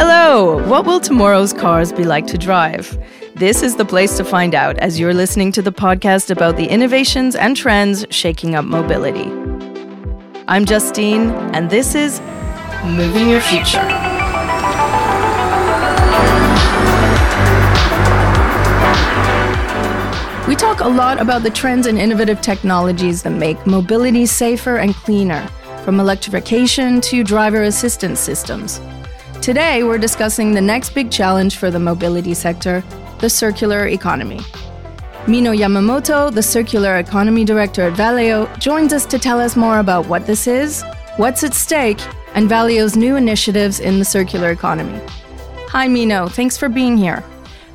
Hello! What will tomorrow's cars be like to drive? This is the place to find out as you're listening to the podcast about the innovations and trends shaking up mobility. I'm Justine, and this is Moving Your Future. We talk a lot about the trends and innovative technologies that make mobility safer and cleaner, from electrification to driver assistance systems. Today, we're discussing the next big challenge for the mobility sector the circular economy. Mino Yamamoto, the Circular Economy Director at Valeo, joins us to tell us more about what this is, what's at stake, and Valeo's new initiatives in the circular economy. Hi, Mino. Thanks for being here.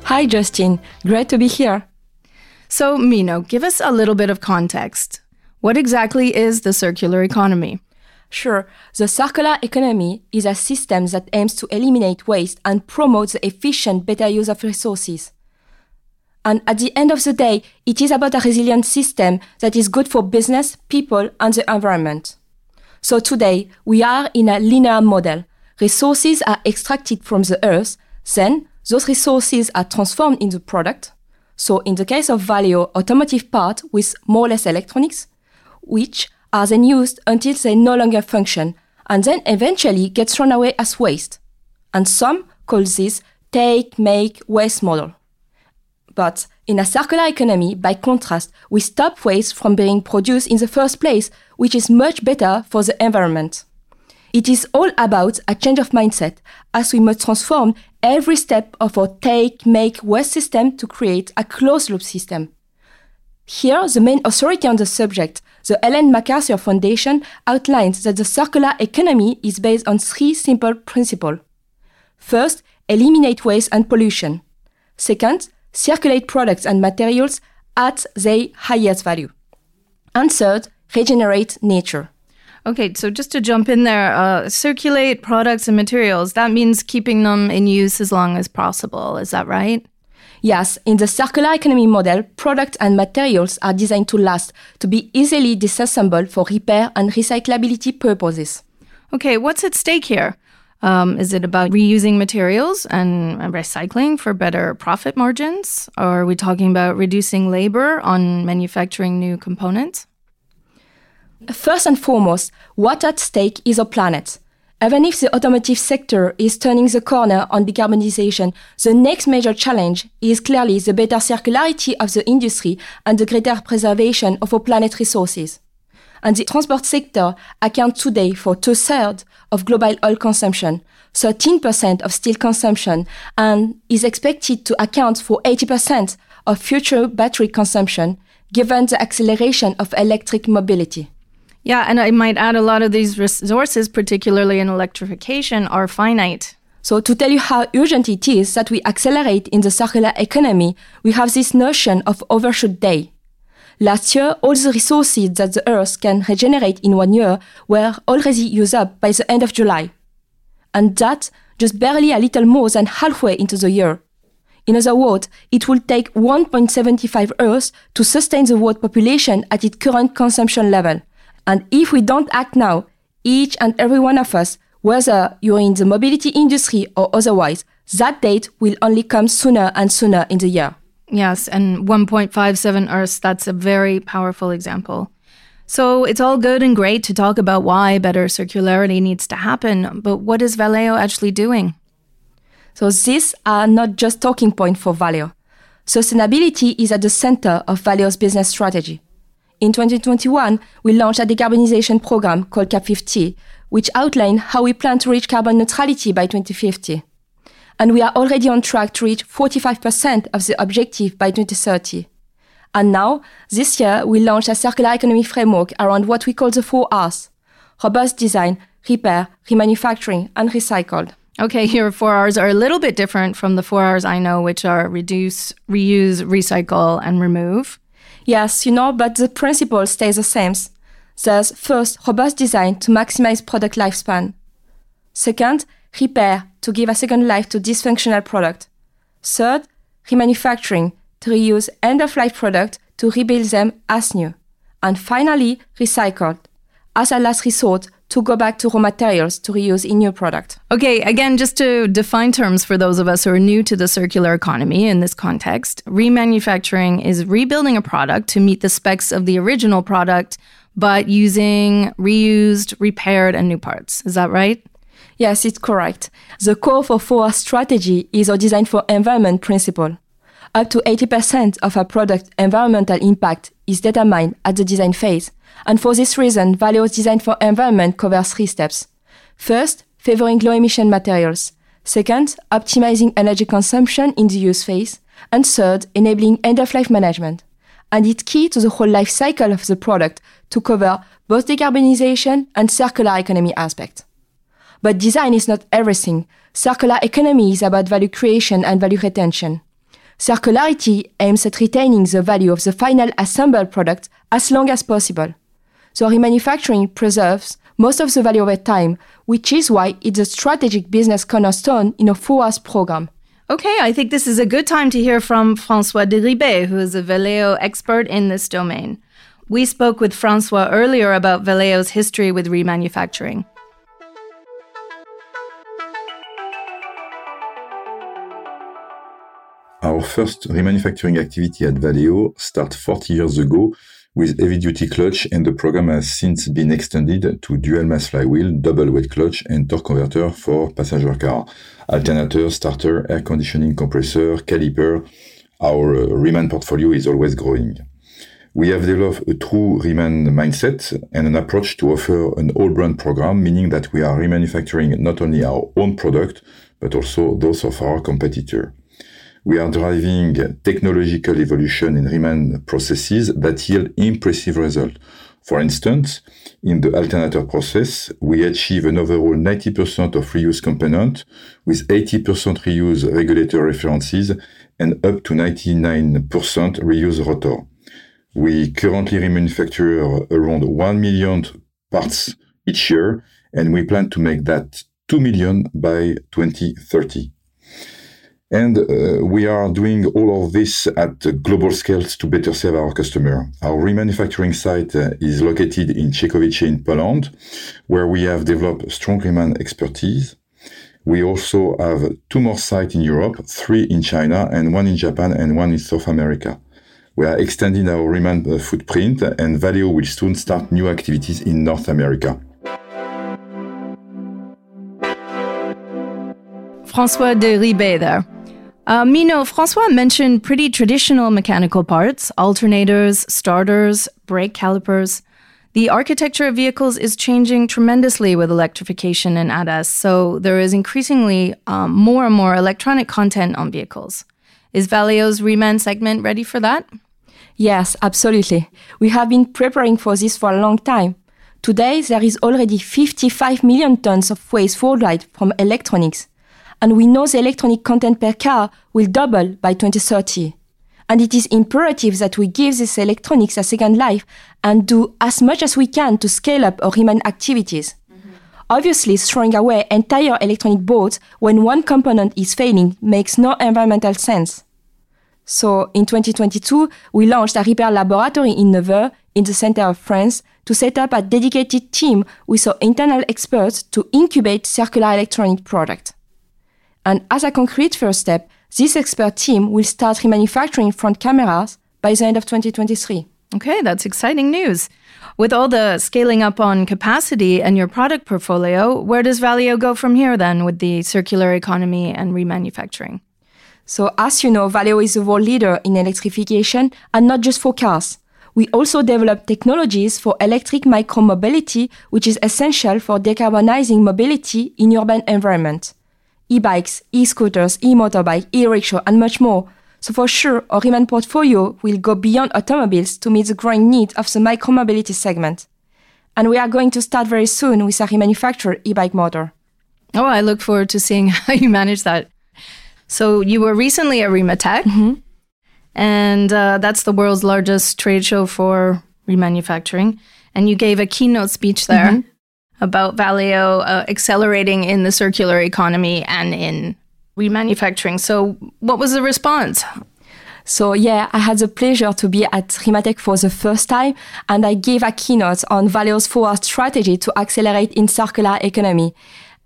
Hi, Justine. Great to be here. So, Mino, give us a little bit of context. What exactly is the circular economy? Sure, the circular economy is a system that aims to eliminate waste and promote the efficient better use of resources. And at the end of the day, it is about a resilient system that is good for business, people, and the environment. So today, we are in a linear model. Resources are extracted from the earth, then those resources are transformed into product. So in the case of Valeo, automotive part with more or less electronics, which are then used until they no longer function and then eventually get thrown away as waste. And some call this take, make, waste model. But in a circular economy, by contrast, we stop waste from being produced in the first place, which is much better for the environment. It is all about a change of mindset, as we must transform every step of our take, make, waste system to create a closed loop system. Here, the main authority on the subject, the Ellen MacArthur Foundation, outlines that the circular economy is based on three simple principles. First, eliminate waste and pollution. Second, circulate products and materials at their highest value. And third, regenerate nature. Okay, so just to jump in there, uh, circulate products and materials, that means keeping them in use as long as possible. Is that right? Yes, in the circular economy model, products and materials are designed to last, to be easily disassembled for repair and recyclability purposes. Okay, what's at stake here? Um, is it about reusing materials and recycling for better profit margins? Or are we talking about reducing labor on manufacturing new components? First and foremost, what at stake is our planet. Even if the automotive sector is turning the corner on decarbonization, the next major challenge is clearly the better circularity of the industry and the greater preservation of our planet resources. And the transport sector accounts today for two thirds of global oil consumption, 13% of steel consumption, and is expected to account for 80% of future battery consumption, given the acceleration of electric mobility. Yeah, and I might add a lot of these resources, particularly in electrification, are finite. So, to tell you how urgent it is that we accelerate in the circular economy, we have this notion of overshoot day. Last year, all the resources that the Earth can regenerate in one year were already used up by the end of July. And that just barely a little more than halfway into the year. In other words, it will take 1.75 Earths to sustain the world population at its current consumption level. And if we don't act now, each and every one of us, whether you're in the mobility industry or otherwise, that date will only come sooner and sooner in the year. Yes, and 1.57 Earths, that's a very powerful example. So it's all good and great to talk about why better circularity needs to happen, but what is Valeo actually doing? So these are not just talking points for Valeo. Sustainability is at the center of Valeo's business strategy. In 2021, we launched a decarbonization program called CAP50, which outlined how we plan to reach carbon neutrality by 2050. And we are already on track to reach 45% of the objective by 2030. And now, this year, we launched a circular economy framework around what we call the four R's robust design, repair, remanufacturing, and recycled. Okay, your four R's are a little bit different from the four R's I know, which are reduce, reuse, recycle, and remove. Yes, you know, but the principle stays the same. Thus, first, robust design to maximize product lifespan. Second, repair to give a second life to dysfunctional product. Third, remanufacturing to reuse end-of-life product to rebuild them as new. And finally, recycled as a last resort to go back to raw materials to reuse in your product. Okay, again, just to define terms for those of us who are new to the circular economy in this context, remanufacturing is rebuilding a product to meet the specs of the original product, but using reused, repaired, and new parts. Is that right? Yes, it's correct. The core for FOA strategy is our design for environment principle. Up to 80% of a product's environmental impact is determined at the design phase. And for this reason, Valeo's design for environment covers three steps. First, favoring low emission materials. Second, optimizing energy consumption in the use phase. And third, enabling end of life management. And it's key to the whole life cycle of the product to cover both decarbonization and circular economy aspects. But design is not everything. Circular economy is about value creation and value retention. Circularity aims at retaining the value of the final assembled product as long as possible. So remanufacturing preserves most of the value over time, which is why it's a strategic business cornerstone in a four R's program. Okay, I think this is a good time to hear from Francois Deribet, who is a Valeo expert in this domain. We spoke with Francois earlier about Valeo's history with remanufacturing. Our first remanufacturing activity at Valeo started 40 years ago with heavy duty clutch, and the program has since been extended to dual mass flywheel, double wet clutch, and torque converter for passenger car, alternator, starter, air conditioning compressor, caliper. Our uh, Reman portfolio is always growing. We have developed a true Reman mindset and an approach to offer an all brand program, meaning that we are remanufacturing not only our own product, but also those of our competitor we are driving technological evolution in Reman processes that yield impressive results. For instance, in the alternator process, we achieve an overall 90% of reuse component with 80% reuse regulator references and up to 99% reuse rotor. We currently remanufacture around 1 million parts each year, and we plan to make that 2 million by 2030. And uh, we are doing all of this at global scales to better serve our customer. Our remanufacturing site uh, is located in Czechowice in Poland, where we have developed strong Reman expertise. We also have two more sites in Europe, three in China, and one in Japan, and one in South America. We are extending our Reman uh, footprint, and Valeo will soon start new activities in North America. Francois Deribet there. Uh, Mino, Francois mentioned pretty traditional mechanical parts alternators, starters, brake calipers. The architecture of vehicles is changing tremendously with electrification and ADAS, so there is increasingly um, more and more electronic content on vehicles. Is Valeo's Reman segment ready for that? Yes, absolutely. We have been preparing for this for a long time. Today, there is already 55 million tons of waste worldwide from electronics and we know the electronic content per car will double by 2030. And it is imperative that we give this electronics a second life and do as much as we can to scale up our Reman activities. Mm-hmm. Obviously, throwing away entire electronic boards when one component is failing makes no environmental sense. So, in 2022, we launched a repair laboratory in Nevers, in the center of France, to set up a dedicated team with our internal experts to incubate circular electronic products. And as a concrete first step, this expert team will start remanufacturing front cameras by the end of 2023. Okay, that's exciting news. With all the scaling up on capacity and your product portfolio, where does Valeo go from here then with the circular economy and remanufacturing? So, as you know, Valeo is a world leader in electrification and not just for cars. We also develop technologies for electric micromobility, which is essential for decarbonizing mobility in urban environment e-bikes, e-scooters, e-motorbike, e-rickshaw, and much more. So for sure, our Reman portfolio will go beyond automobiles to meet the growing need of the micromobility segment. And we are going to start very soon with a remanufactured e-bike motor. Oh, I look forward to seeing how you manage that. So you were recently at Rematec, mm-hmm. and uh, that's the world's largest trade show for remanufacturing. And you gave a keynote speech there. Mm-hmm about Valeo uh, accelerating in the circular economy and in remanufacturing. So, what was the response? So yeah, I had the pleasure to be at Rematec for the first time and I gave a keynote on Valeo's forward strategy to accelerate in circular economy.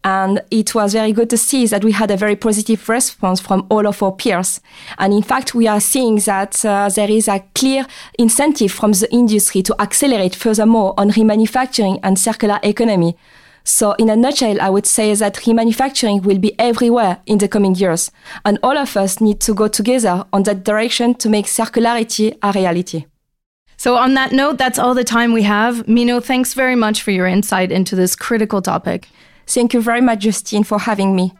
And it was very good to see that we had a very positive response from all of our peers. And in fact, we are seeing that uh, there is a clear incentive from the industry to accelerate furthermore on remanufacturing and circular economy. So in a nutshell, I would say that remanufacturing will be everywhere in the coming years. And all of us need to go together on that direction to make circularity a reality. So, on that note, that's all the time we have. Mino, thanks very much for your insight into this critical topic. Thank you very much, Justine, for having me.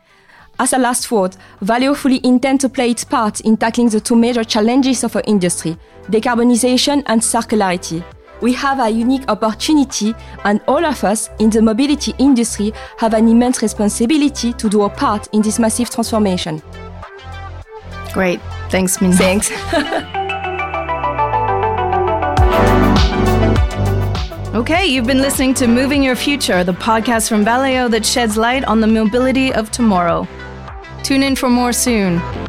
As a last word, Valeo fully intends to play its part in tackling the two major challenges of our industry decarbonization and circularity we have a unique opportunity, and all of us in the mobility industry have an immense responsibility to do our part in this massive transformation. Great. Thanks, Min. Thanks. okay, you've been listening to Moving Your Future, the podcast from Valeo that sheds light on the mobility of tomorrow. Tune in for more soon.